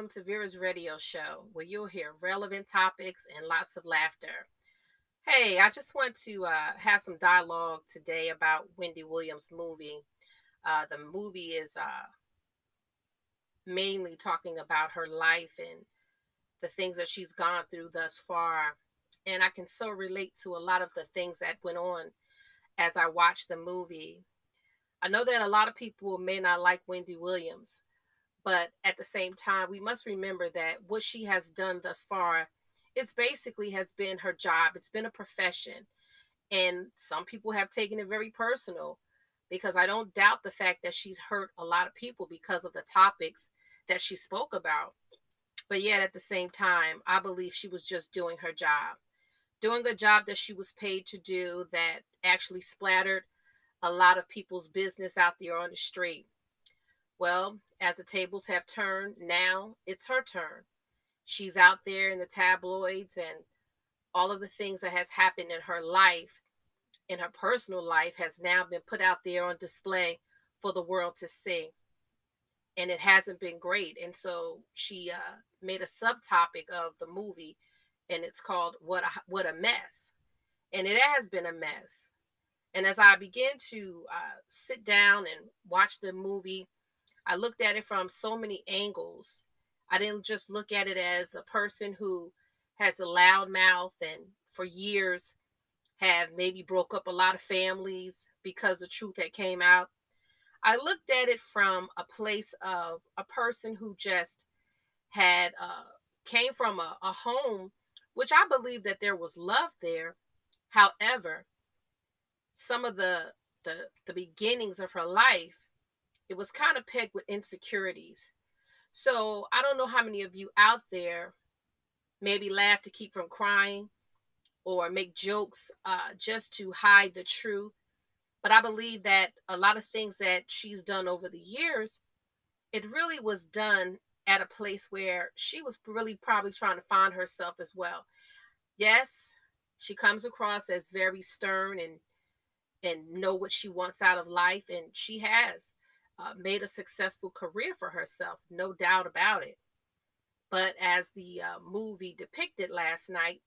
welcome to Vera's radio show, where you'll hear relevant topics and lots of laughter. Hey, I just want to uh, have some dialogue today about Wendy Williams' movie. Uh, the movie is uh, mainly talking about her life and the things that she's gone through thus far. And I can so relate to a lot of the things that went on as I watched the movie. I know that a lot of people may not like Wendy Williams, but at the same time, we must remember that what she has done thus far, it's basically has been her job. It's been a profession. And some people have taken it very personal because I don't doubt the fact that she's hurt a lot of people because of the topics that she spoke about. But yet at the same time, I believe she was just doing her job, doing a job that she was paid to do that actually splattered a lot of people's business out there on the street. Well, as the tables have turned, now it's her turn. She's out there in the tabloids and all of the things that has happened in her life, in her personal life, has now been put out there on display for the world to see. And it hasn't been great. And so she uh, made a subtopic of the movie, and it's called "What a, What a Mess," and it has been a mess. And as I began to uh, sit down and watch the movie I looked at it from so many angles. I didn't just look at it as a person who has a loud mouth and for years have maybe broke up a lot of families because the truth that came out. I looked at it from a place of a person who just had uh, came from a, a home, which I believe that there was love there. However, some of the the the beginnings of her life it was kind of pegged with insecurities. So I don't know how many of you out there maybe laugh to keep from crying or make jokes uh, just to hide the truth. But I believe that a lot of things that she's done over the years, it really was done at a place where she was really probably trying to find herself as well. Yes, she comes across as very stern and and know what she wants out of life and she has uh, made a successful career for herself, no doubt about it. But as the uh, movie depicted last night,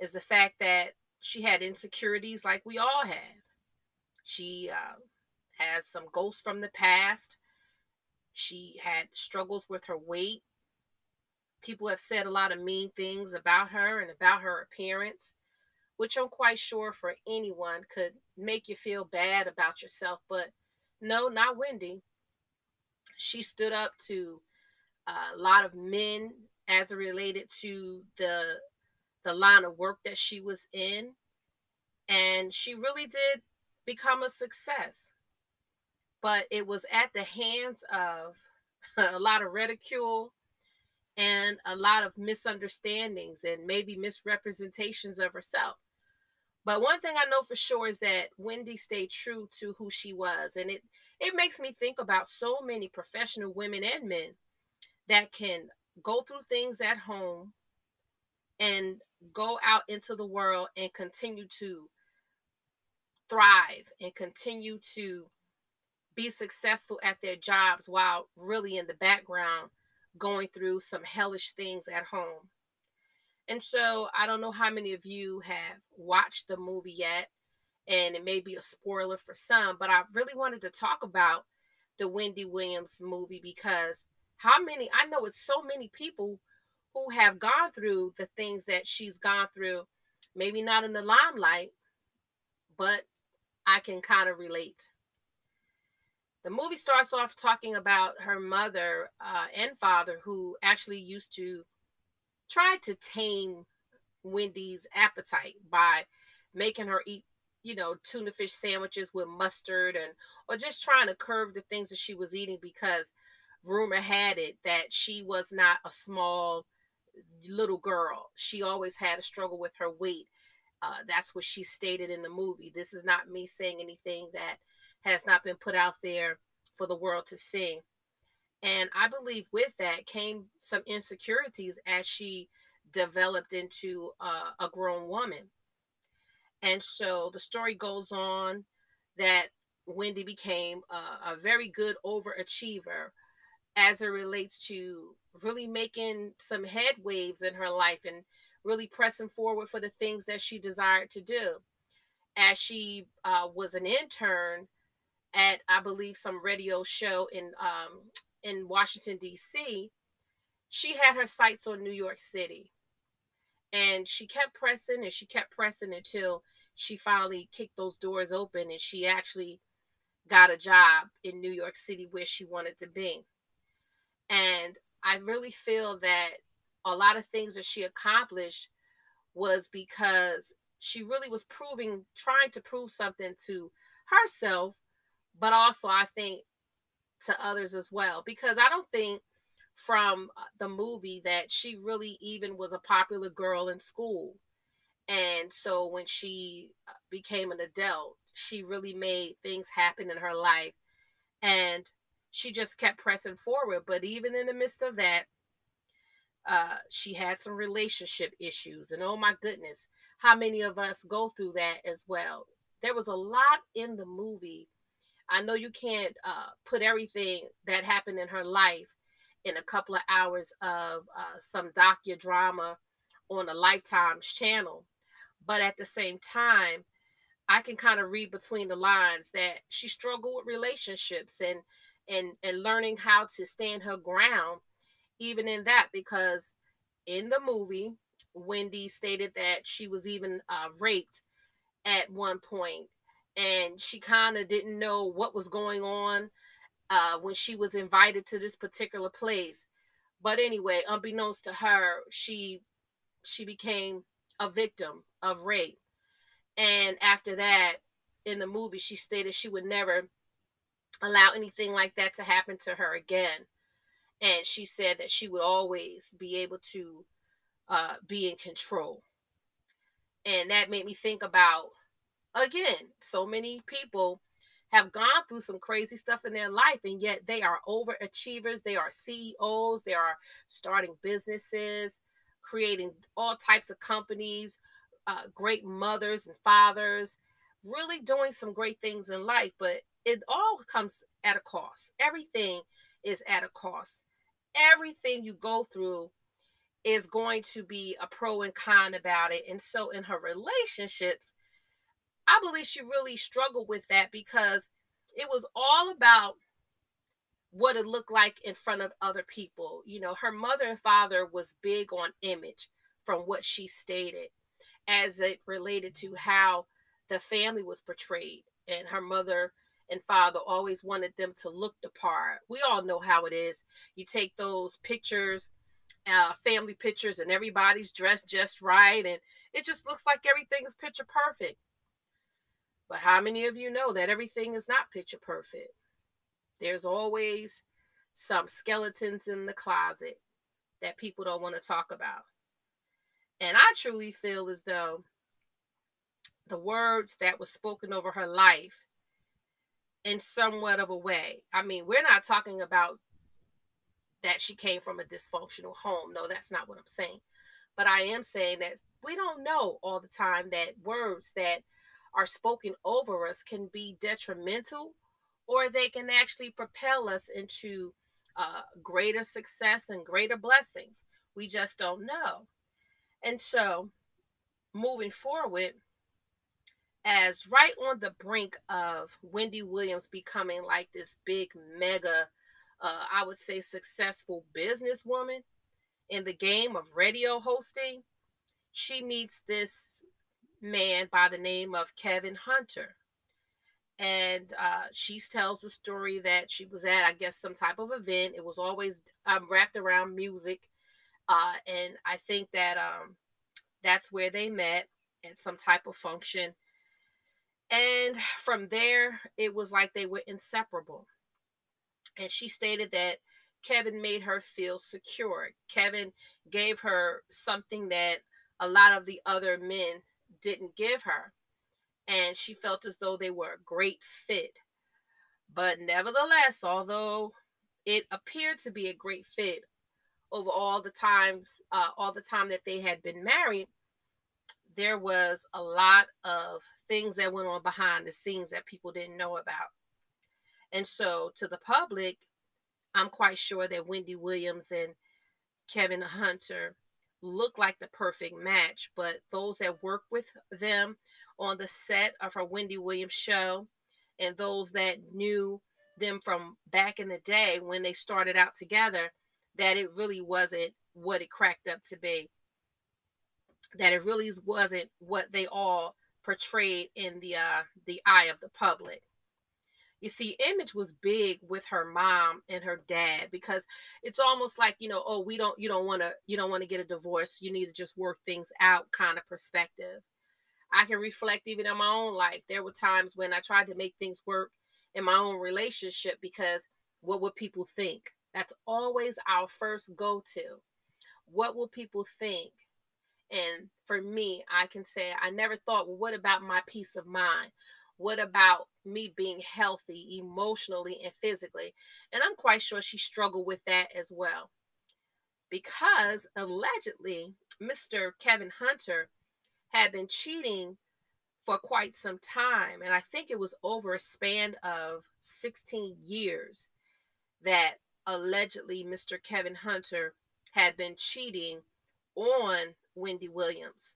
is the fact that she had insecurities like we all have. She uh, has some ghosts from the past. She had struggles with her weight. People have said a lot of mean things about her and about her appearance, which I'm quite sure for anyone could make you feel bad about yourself. But no, not Wendy. She stood up to a lot of men as it related to the the line of work that she was in. And she really did become a success. But it was at the hands of a lot of ridicule and a lot of misunderstandings and maybe misrepresentations of herself but one thing I know for sure is that Wendy stayed true to who she was. And it it makes me think about so many professional women and men that can go through things at home and go out into the world and continue to thrive and continue to be successful at their jobs while really in the background going through some hellish things at home. And so I don't know how many of you have watched the movie yet, and it may be a spoiler for some, but I really wanted to talk about the Wendy Williams movie because how many, I know it's so many people who have gone through the things that she's gone through, maybe not in the limelight, but I can kind of relate. The movie starts off talking about her mother uh, and father who actually used to tried to tame Wendy's appetite by making her eat, you know, tuna fish sandwiches with mustard and or just trying to curb the things that she was eating because rumor had it that she was not a small little girl. She always had a struggle with her weight. Uh, that's what she stated in the movie. This is not me saying anything that has not been put out there for the world to see. And I believe with that came some insecurities as she developed into a, a grown woman. And so the story goes on that Wendy became a, a very good overachiever as it relates to really making some head waves in her life and really pressing forward for the things that she desired to do. As she uh, was an intern at, I believe, some radio show in um, in Washington D.C., she had her sights on New York City, and she kept pressing and she kept pressing until she finally kicked those doors open and she actually got a job in New York City where she wanted to be. And I really feel that a lot of things that she accomplished was because she really was proving, trying to prove something to herself, but also I think to others as well. Because I don't think from uh, the movie that she really even was a popular girl in school. And so when she uh, became an adult, she really made things happen in her life. And she just kept pressing forward. But even in the midst of that, uh, she had some relationship issues. And oh my goodness, how many of us go through that as well? There was a lot in the movie. I know you can't uh, put everything that happened in her life in a couple of hours of uh, some docudrama on a Lifetime's channel. But at the same time, I can kind of read between the lines that she struggled with relationships and and and learning how to stand her ground even in that because in the movie Wendy stated that she was even uh, raped at one point and she kind of didn't know what was going on uh, when she was invited to this particular place but anyway unbeknownst to her she she became a victim of rape and after that, in the movie, she stated she would never allow anything like that to happen to her again. And she said that she would always be able to uh, be in control. And that made me think about, again, so many people have gone through some crazy stuff in their life, and yet they are overachievers. They are CEOs. They are starting businesses, creating all types of companies, uh, great mothers and fathers, really doing some great things in life, but it all comes at a cost. Everything is at a cost. Everything you go through is going to be a pro and con about it. And so in her relationships, I believe she really struggled with that because it was all about what it looked like in front of other people. You know, her mother and father was big on image from what she stated as it related to how the family was portrayed and her mother and father always wanted them to look the part. We all know how it is. You take those pictures, uh, family pictures, and everybody's dressed just right, and it just looks like everything is picture perfect. But how many of you know that everything is not picture perfect? There's always some skeletons in the closet that people don't want to talk about. And I truly feel as though the words that was spoken over her life in somewhat of a way. I mean, we're not talking about that she came from a dysfunctional home. No, that's not what I'm saying. But I am saying that we don't know all the time that words that are spoken over us can be detrimental or they can actually propel us into uh, greater success and greater blessings. We just don't know. And so, moving forward, as right on the brink of Wendy Williams becoming like this big, mega, uh, I would say, successful businesswoman in the game of radio hosting, she meets this man by the name of Kevin Hunter. And uh, she tells the story that she was at, I guess, some type of event. It was always um, wrapped around music uh, and I think that um, that's where they met at some type of function. And from there, it was like they were inseparable. And she stated that Kevin made her feel secure. Kevin gave her something that a lot of the other men didn't give her. And she felt as though they were a great fit. But nevertheless, although it appeared to be a great fit, over all the times, uh, all the time that they had been married, there was a lot of things that went on behind the scenes that people didn't know about. And so to the public, I'm quite sure that Wendy Williams and Kevin Hunter look like the perfect match, but those that work with them on the set of her Wendy Williams show and those that knew them from back in the day when they started out together, that it really wasn't what it cracked up to be. That it really wasn't what they all portrayed in the uh, the eye of the public. You see, Image was big with her mom and her dad because it's almost like you know, oh, we don't, you don't want to, you don't want to get a divorce. You need to just work things out, kind of perspective. I can reflect even in my own life. There were times when I tried to make things work in my own relationship because what would people think? That's always our first go to. What will people think? And for me, I can say I never thought, well, what about my peace of mind? What about me being healthy emotionally and physically? And I'm quite sure she struggled with that as well. Because allegedly, Mr. Kevin Hunter had been cheating for quite some time. And I think it was over a span of 16 years that allegedly Mr. Kevin Hunter had been cheating on Wendy Williams.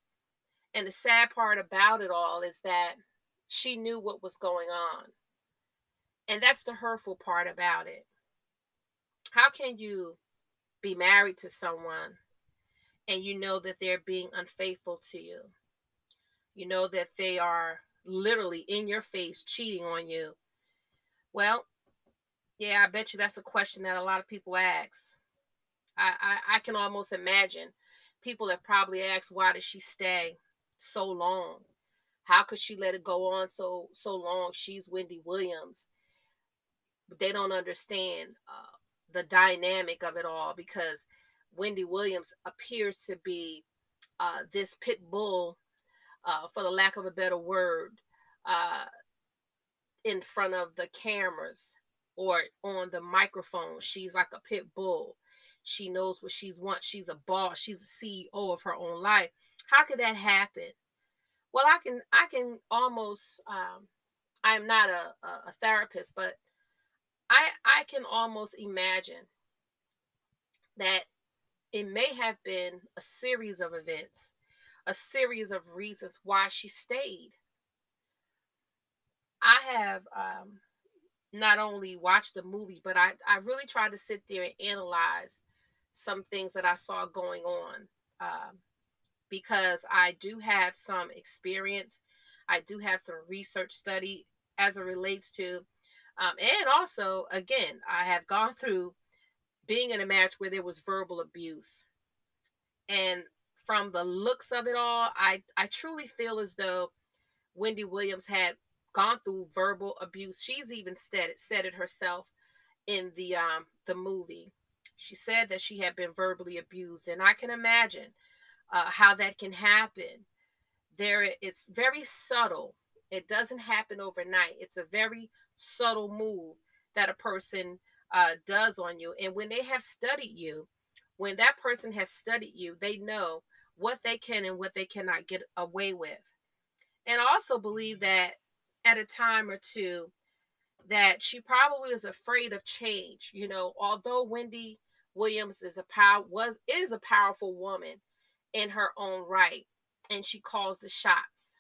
And the sad part about it all is that she knew what was going on. And that's the hurtful part about it. How can you be married to someone and you know that they're being unfaithful to you? You know that they are literally in your face cheating on you. Well, yeah, I bet you that's a question that a lot of people ask. I, I, I can almost imagine people have probably asked, why did she stay so long? How could she let it go on so so long? She's Wendy Williams. But they don't understand uh, the dynamic of it all because Wendy Williams appears to be uh, this pit bull uh, for the lack of a better word, uh, in front of the cameras or on the microphone. She's like a pit bull. She knows what she's wants. She's a boss. She's a CEO of her own life. How could that happen? Well, I can I can almost um, I'm not a, a therapist, but I I can almost imagine that it may have been a series of events a series of reasons why she stayed. I have um, not only watched the movie, but I, I really tried to sit there and analyze some things that I saw going on um, because I do have some experience. I do have some research study as it relates to, um, and also, again, I have gone through being in a marriage where there was verbal abuse. And from the looks of it all, I I truly feel as though Wendy Williams had gone through verbal abuse. She's even said it said it herself in the um the movie. She said that she had been verbally abused, and I can imagine uh, how that can happen. There, it's very subtle. It doesn't happen overnight. It's a very subtle move that a person uh, does on you. And when they have studied you, when that person has studied you, they know what they can and what they cannot get away with. And I also believe that at a time or two, that she probably is afraid of change. You know, although Wendy Williams is a power was is a powerful woman in her own right, and she calls the shots.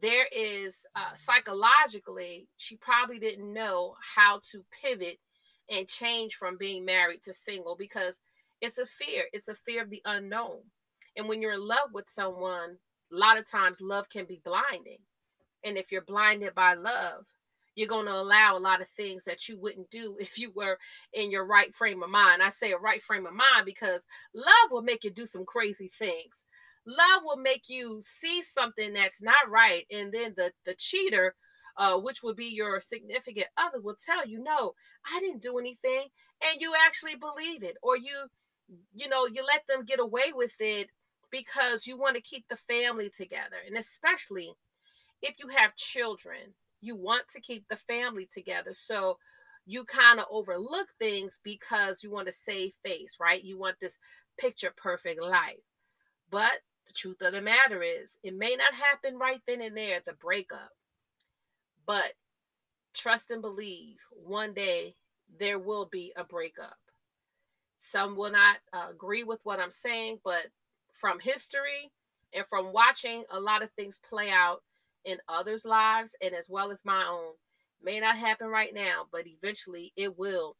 There is uh, psychologically, she probably didn't know how to pivot and change from being married to single because it's a fear. It's a fear of the unknown. And when you're in love with someone, a lot of times love can be blinding. And if you're blinded by love, you're going to allow a lot of things that you wouldn't do if you were in your right frame of mind. I say a right frame of mind because love will make you do some crazy things. Love will make you see something that's not right. And then the, the cheater, uh, which would be your significant other, will tell you, no, I didn't do anything. And you actually believe it. Or you you know, you let them get away with it because you want to keep the family together. And especially if you have children, you want to keep the family together. So you kind of overlook things because you want to save face, right? You want this picture perfect life. But the truth of the matter is, it may not happen right then and there, the breakup. But trust and believe one day there will be a breakup. Some will not uh, agree with what I'm saying, but from history and from watching a lot of things play out in others' lives and as well as my own, may not happen right now, but eventually it will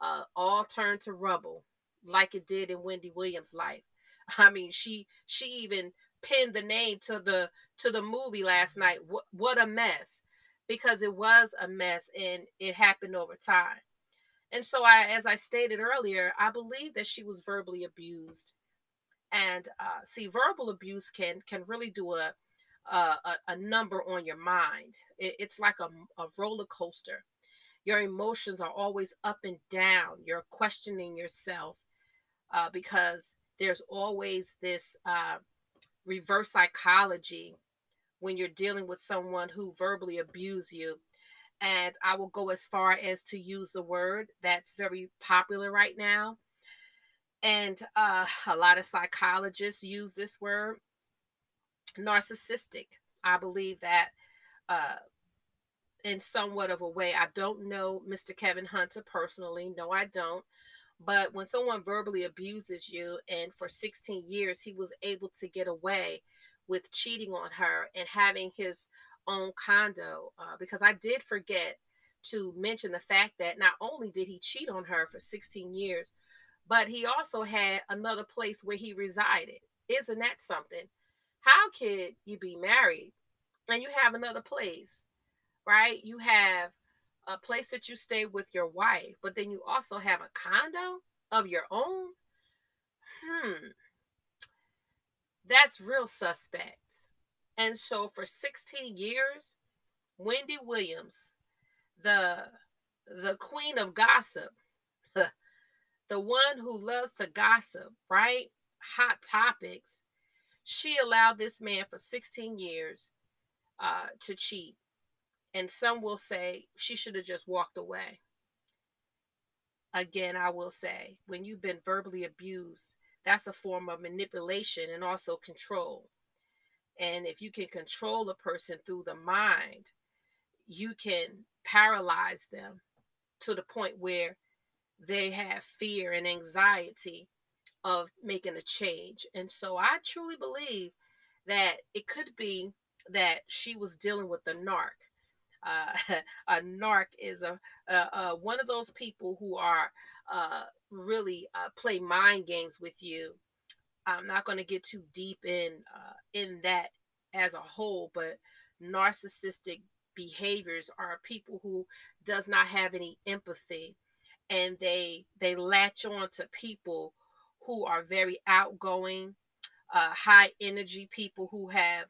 uh, all turn to rubble like it did in Wendy Williams' life. I mean, she she even pinned the name to the to the movie last night. What what a mess because it was a mess and it happened over time. And so I as I stated earlier, I believe that she was verbally abused. And uh, see, verbal abuse can can really do a a, a number on your mind. It, it's like a, a roller coaster. Your emotions are always up and down. You're questioning yourself uh, because there's always this uh, reverse psychology when you're dealing with someone who verbally abuse you. And I will go as far as to use the word that's very popular right now. And uh, a lot of psychologists use this word narcissistic. I believe that uh, in somewhat of a way. I don't know Mr. Kevin Hunter personally. No, I don't. But when someone verbally abuses you, and for 16 years he was able to get away with cheating on her and having his own condo, uh, because I did forget to mention the fact that not only did he cheat on her for 16 years, but he also had another place where he resided. Isn't that something? How could you be married and you have another place, right? You have a place that you stay with your wife, but then you also have a condo of your own. Hmm. That's real suspect. And so for 16 years, Wendy Williams, the the queen of gossip, the one who loves to gossip, right? Hot topics. She allowed this man for 16 years uh, to cheat and some will say she should have just walked away. Again, I will say, when you've been verbally abused, that's a form of manipulation and also control. And if you can control a person through the mind, you can paralyze them to the point where they have fear and anxiety of making a change. And so I truly believe that it could be that she was dealing with the narc uh, a narc is a, a, one of those people who are uh, really uh, play mind games with you. I'm not going to get too deep in uh, in that as a whole, but narcissistic behaviors are people who does not have any empathy, and they they latch on to people who are very outgoing, uh, high energy people who have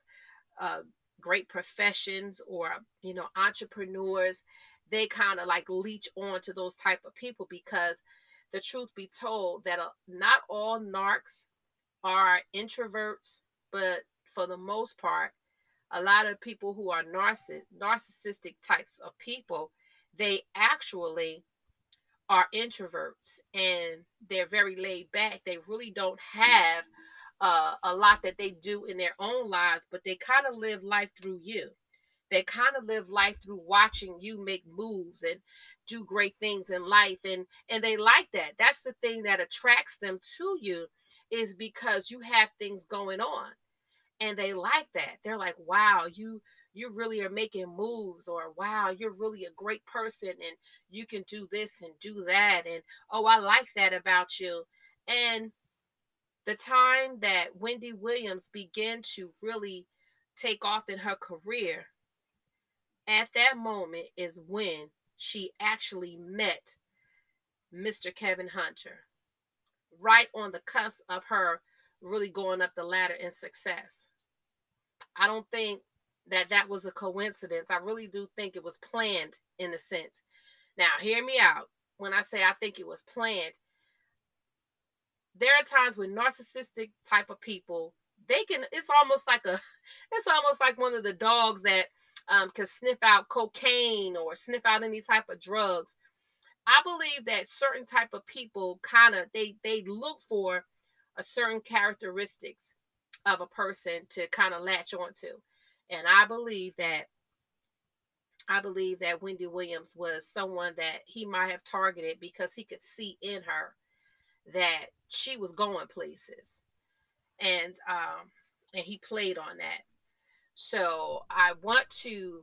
uh, great professions or you know entrepreneurs they kind of like leech on to those type of people because the truth be told that uh, not all narcs are introverts but for the most part a lot of people who are narciss- narcissistic types of people they actually are introverts and they're very laid back they really don't have uh, a lot that they do in their own lives, but they kind of live life through you. They kind of live life through watching you make moves and do great things in life and and they like that. That's the thing that attracts them to you is because you have things going on. And they like that. They're like, "Wow, you you really are making moves or wow you're really a great person and you can do this and do that and oh i like that about you and the time that Wendy Williams began to really take off in her career, at that moment is when she actually met Mr. Kevin Hunter, right on the cusp of her really going up the ladder in success. I don't think that that was a coincidence. I really do think it was planned in a sense. Now, hear me out. When I say I think it was planned, there are times when narcissistic type of people they can it's almost like a it's almost like one of the dogs that um, can sniff out cocaine or sniff out any type of drugs i believe that certain type of people kind of they they look for a certain characteristics of a person to kind of latch onto and i believe that I believe that Wendy Williams was someone that he might have targeted because he could see in her that she was going places. And um and he played on that. So I want to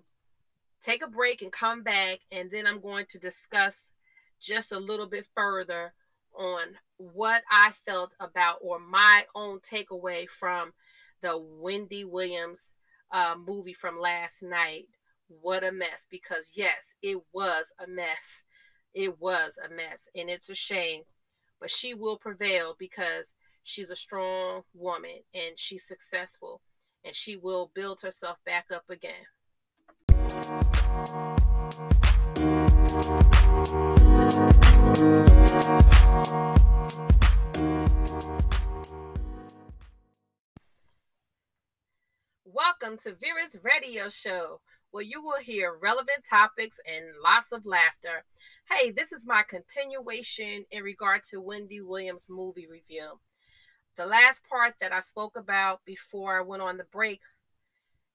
take a break and come back and then I'm going to discuss just a little bit further on what I felt about or my own takeaway from the Wendy Williams uh, movie from last night. What a mess. Because, yes, it was a mess. It was a mess. And it's a shame. But she will prevail because she's a strong woman and she's successful and she will build herself back up again. Welcome to Vera's radio show, where you will hear relevant topics and lots of laughter. Hey, this is my continuation in regard to Wendy Williams' movie review. The last part that I spoke about before I went on the break,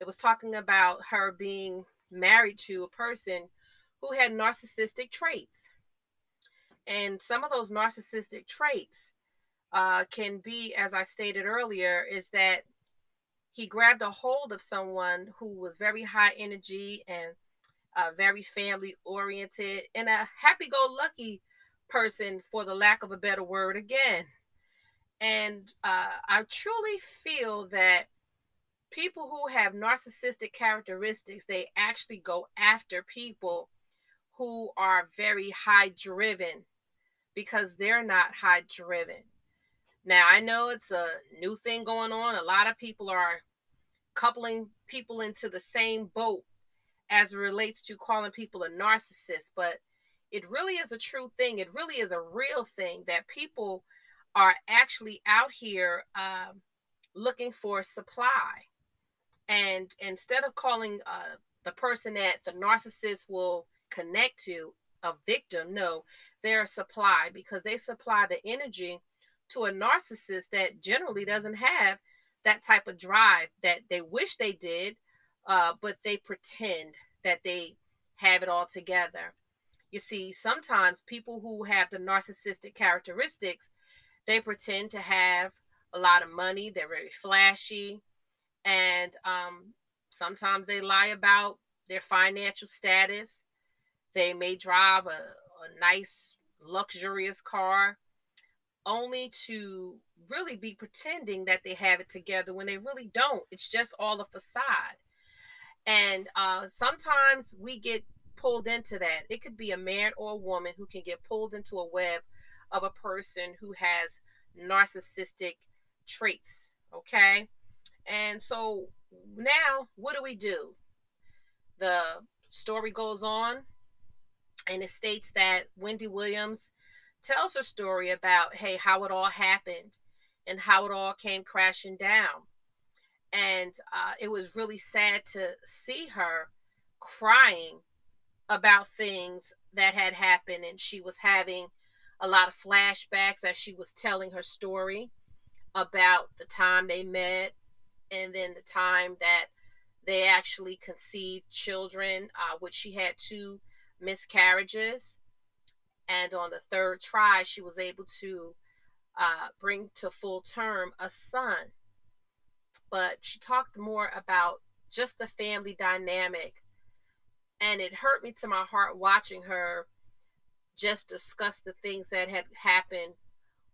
it was talking about her being married to a person who had narcissistic traits. And some of those narcissistic traits uh, can be, as I stated earlier, is that he grabbed a hold of someone who was very high energy and uh, very family oriented and a happy go lucky person, for the lack of a better word, again. And uh, I truly feel that people who have narcissistic characteristics, they actually go after people who are very high driven because they're not high driven. Now, I know it's a new thing going on. A lot of people are coupling people into the same boat as it relates to calling people a narcissist, but it really is a true thing. It really is a real thing that people are actually out here um, looking for supply. And instead of calling uh, the person that the narcissist will connect to a victim, no, they're a supply because they supply the energy to a narcissist that generally doesn't have that type of drive that they wish they did, uh, but they pretend that they have it all together. You see, sometimes people who have the narcissistic characteristics, they pretend to have a lot of money, they're very flashy, and um, sometimes they lie about their financial status. They may drive a, a nice, luxurious car only to really be pretending that they have it together when they really don't. It's just all a facade. And uh, sometimes we get pulled into that. It could be a man or a woman who can get pulled into a web of a person who has narcissistic traits. Okay. And so now, what do we do? The story goes on and it states that Wendy Williams tells her story about, hey, how it all happened and how it all came crashing down. And uh, it was really sad to see her crying about things that had happened. And she was having a lot of flashbacks as she was telling her story about the time they met and then the time that they actually conceived children, uh, which she had two miscarriages. And on the third try, she was able to uh, bring to full term a son. But she talked more about just the family dynamic. And it hurt me to my heart watching her just discuss the things that had happened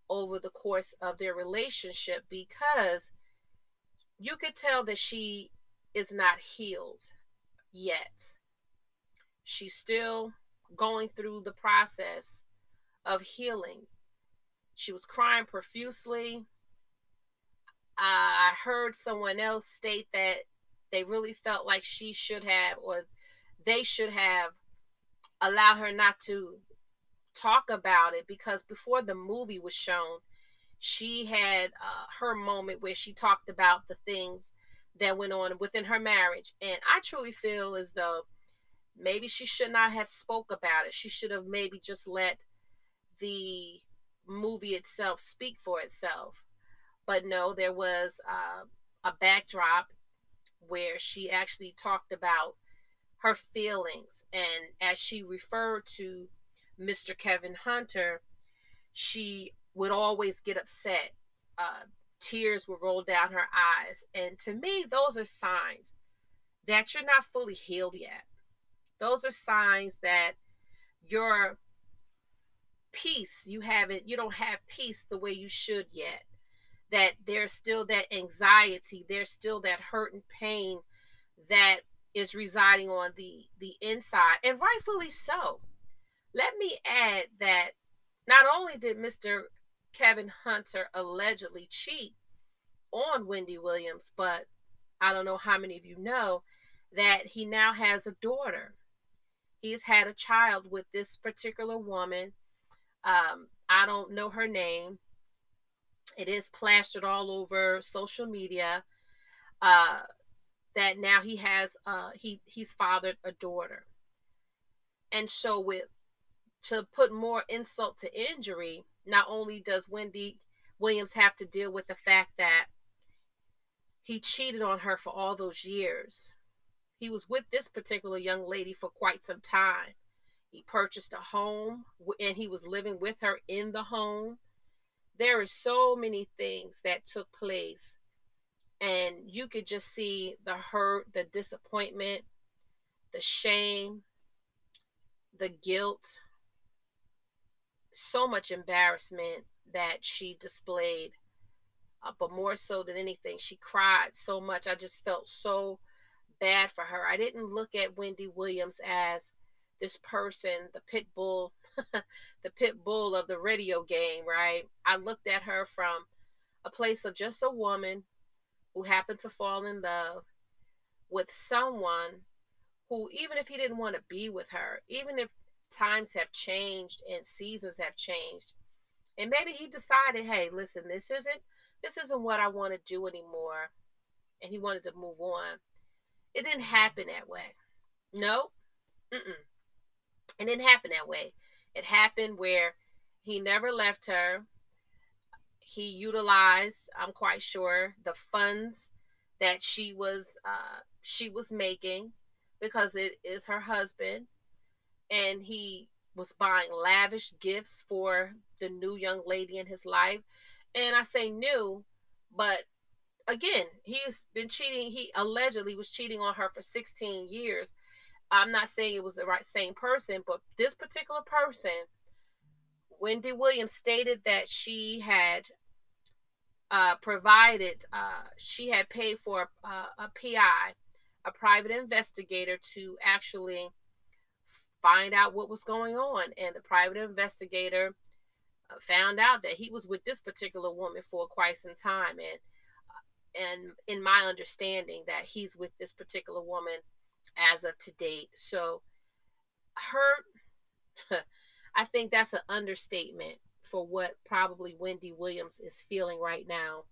over the course of their relationship because you could tell that she is not healed yet. She's still going through the process of healing. She was crying profusely. I heard someone else state that they really felt like she should have, or they should have, allowed her not to talk about it because before the movie was shown, she had uh, her moment where she talked about the things that went on within her marriage. And I truly feel as though maybe she should not have spoke about it. She should have maybe just let the movie itself speak for itself. But no, there was uh, a backdrop where she actually talked about her feelings. And as she referred to Mr. Kevin Hunter, she would always get upset. Uh, tears would roll down her eyes. And to me, those are signs that you're not fully healed yet. Those are signs that your peace, you haven't, you don't have peace the way you should yet. That there's still that anxiety, there's still that hurt and pain that is residing on the the inside, and rightfully so. Let me add that not only did Mr. Kevin Hunter allegedly cheat on Wendy Williams, but I don't know how many of you know that he now has a daughter. He's had a child with this particular woman. Um, I don't know her name. It is plastered all over social media. Uh, that now he has uh he he's fathered a daughter. And so with to put more insult to injury, not only does Wendy Williams have to deal with the fact that he cheated on her for all those years. He was with this particular young lady for quite some time. He purchased a home and he was living with her in the home. There are so many things that took place. And you could just see the hurt, the disappointment, the shame, the guilt, so much embarrassment that she displayed. Uh, but more so than anything, she cried so much. I just felt so bad for her. I didn't look at Wendy Williams as this person, the pit bull, the pit bull of the radio game, right? I looked at her from a place of just a woman who happened to fall in love with someone who, even if he didn't want to be with her, even if times have changed and seasons have changed and maybe he decided hey listen this isn't this isn't what i want to do anymore and he wanted to move on it didn't happen that way. No. Mm-mm. it didn't happen that way. It happened where he never left her. He utilized i'm quite sure the funds that she was uh, she was making because it is her husband. And he was buying lavish gifts for the new young lady in his life. And I say new, but again, he's been cheating. He allegedly was cheating on her for 16 years. I'm not saying it was the right same person, but this particular person, Wendy Williams, stated that she had uh, provided, uh, she had paid for a, a PI, a private investigator, to actually find out what was going on. And the private investigator uh, found out that he was with this particular woman for quite some time. And and in my understanding that he's with this particular woman as of to date. So her I think that's an understatement for what probably Wendy Williams is feeling right now.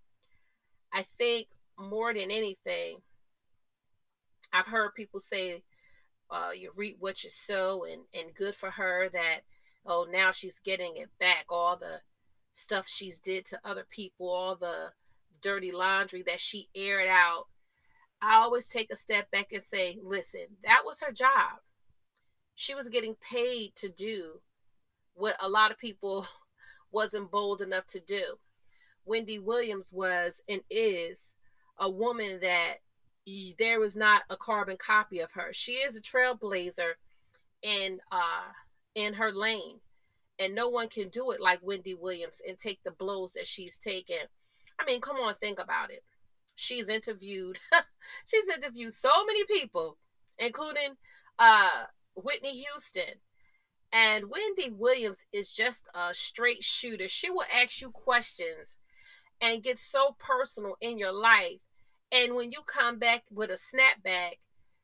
I think more than anything, I've heard people say uh, you reap what you sow, and and good for her that oh now she's getting it back. All the stuff she's did to other people, all the dirty laundry that she aired out. I always take a step back and say, listen, that was her job. She was getting paid to do what a lot of people wasn't bold enough to do. Wendy Williams was and is a woman that there was not a carbon copy of her. She is a trailblazer in uh in her lane. And no one can do it like Wendy Williams and take the blows that she's taken. I mean, come on, think about it. She's interviewed she's interviewed so many people, including uh Whitney Houston. And Wendy Williams is just a straight shooter. She will ask you questions and get so personal in your life and when you come back with a snapback,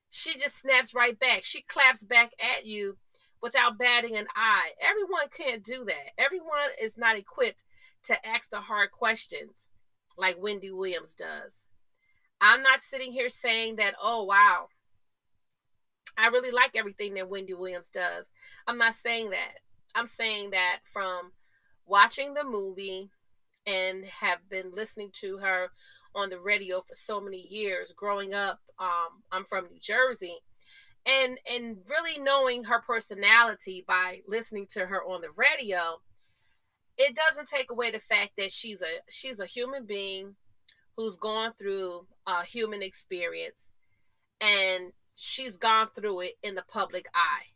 she just snaps right back. She claps back at you without batting an eye. Everyone can't do that. Everyone is not equipped to ask the hard questions like Wendy Williams does. I'm not sitting here saying that, oh, wow, I really like everything that Wendy Williams does. I'm not saying that. I'm saying that from watching the movie and have been listening to her on the radio for so many years growing up um, i'm from new jersey and and really knowing her personality by listening to her on the radio it doesn't take away the fact that she's a she's a human being who's gone through a human experience and she's gone through it in the public eye.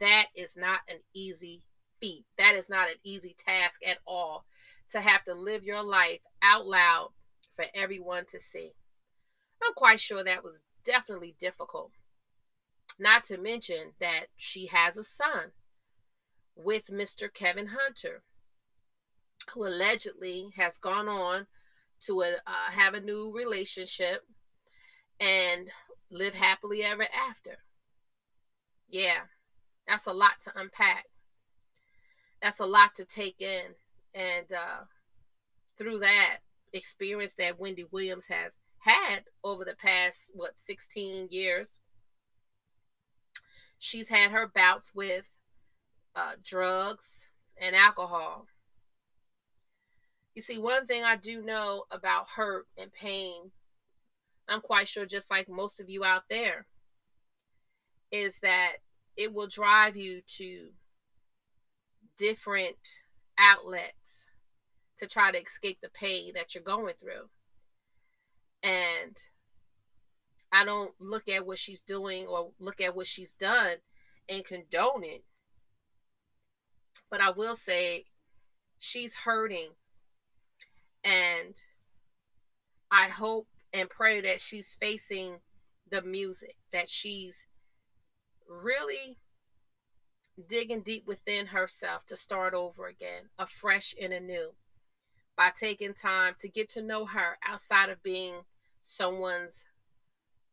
That is not an easy feat. That is not an easy task at all to have to live your life out loud for everyone to see. I'm quite sure that was definitely difficult. Not to mention that she has a son with Mr. Kevin Hunter, who allegedly has gone on to a, uh, have a new relationship and live happily ever after. Yeah, that's a lot to unpack. That's a lot to take in. And uh, through that experience that Wendy Williams has had over the past, what, 16 years, she's had her bouts with uh, drugs and alcohol. You see, one thing I do know about hurt and pain, I'm quite sure, just like most of you out there, is that it will drive you to different outlets to try to escape the pain that you're going through. And I don't look at what she's doing or look at what she's done and condone it. But I will say she's hurting. And I hope and pray that she's facing the music, that she's really digging deep within herself to start over again, afresh and anew, by taking time to get to know her outside of being someone's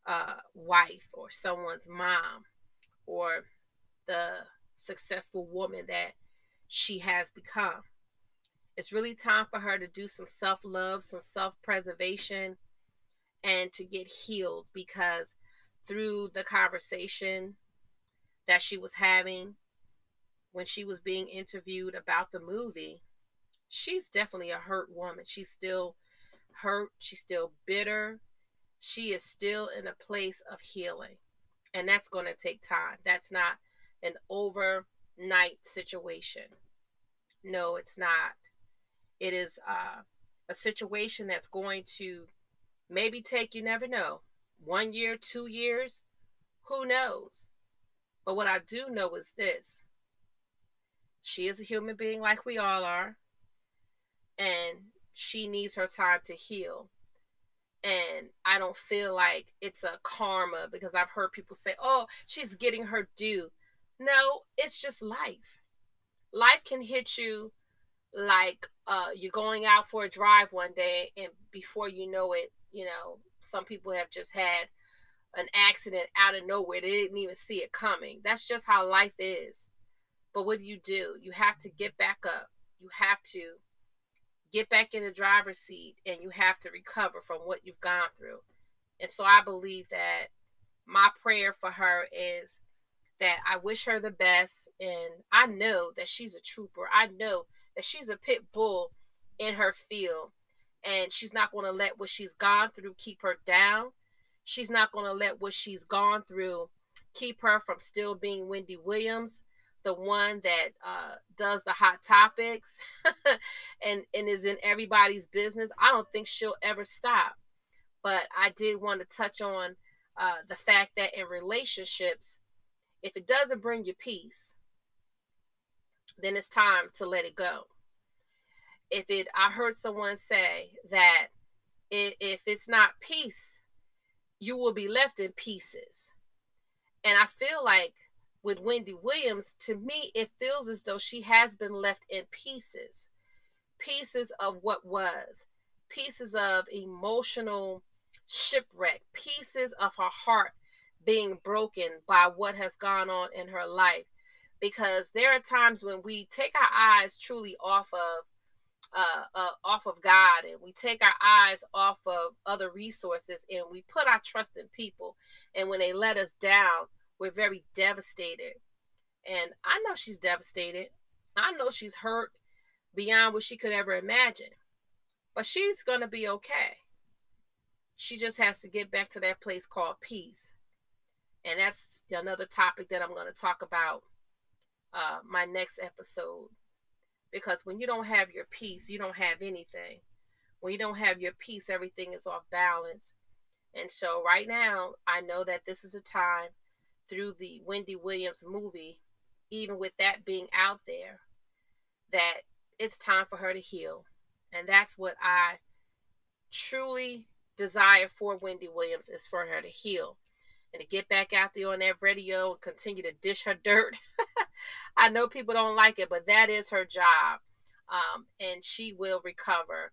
uh, wife or someone's mom or the successful woman that she has become. It's really time for her to do some self love, some self preservation, and to get healed because through the conversation that she was having when she was being interviewed about the movie, she's definitely a hurt woman. She's still hurt, she's still bitter, she is still in a place of healing. And that's going to take time. That's not an overnight situation. No, it's not. It is uh, a situation that's going to maybe take, you never know, one year, two years, who knows? But what I do know is this she is a human being like we all are, and she needs her time to heal and I don't feel like it's a karma because I've heard people say, "Oh, she's getting her due." No, it's just life. Life can hit you like uh, you're going out for a drive one day, and before you know it, you know, some people have just had an accident out of nowhere. They didn't even see it coming. That's just how life is. But what do you do? You have to get back up. You have to get back in the driver's seat and you have to recover from what you've gone through. And so I believe that my prayer for her is that I wish her the best. And I know that she's a trooper. I know that she's a pit bull in her field. And she's not going to let what she's gone through keep her down. She's not going to let what she's gone through keep her from still being Wendy Williams the one that uh, does the hot topics and and is in everybody's business. I don't think she'll ever stop. But I did want to touch on uh, the fact that in relationships, if it doesn't bring you peace, then it's time to let it go. If it, I heard someone say that if, it's not peace, you will be left in pieces. And I feel like with Wendy Williams, to me, it feels as though she has been left in pieces pieces of what was, pieces of emotional shipwreck, pieces of her heart being broken by what has gone on in her life. Because there are times when we take our eyes truly off of uh, uh, off of God and we take our eyes off of other resources and we put our trust in people. And when they let us down, we're very devastated. And I know she's devastated. I know she's hurt beyond what she could ever imagine. But she's going to be okay. She just has to get back to that place called peace. And that's another topic that I'm going to talk about uh, my next episode. Because when you don't have your peace, you don't have anything. When you don't have your peace, everything is off balance. And so, right now, I know that this is a time through the Wendy Williams movie, even with that being out there, that it's time for her to heal. And that's what I truly desire for Wendy Williams is for her to heal and to get back out there on that radio and continue to dish her dirt. I know people don't like it, but that is her job. Um, and she will recover.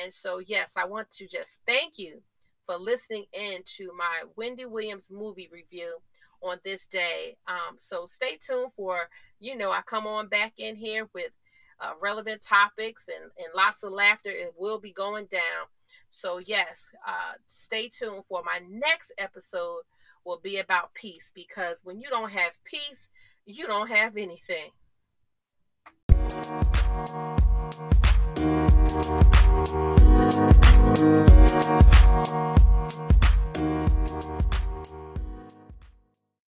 And so, yes, I want to just thank you for listening in to my Wendy Williams movie review on this day. Um, so stay tuned for, you know, I come on back in here with uh, relevant topics and, and lots of laughter. It will be going down. So, yes, uh, stay tuned for my next episode will be about peace because when you don't have peace, you don't have anything.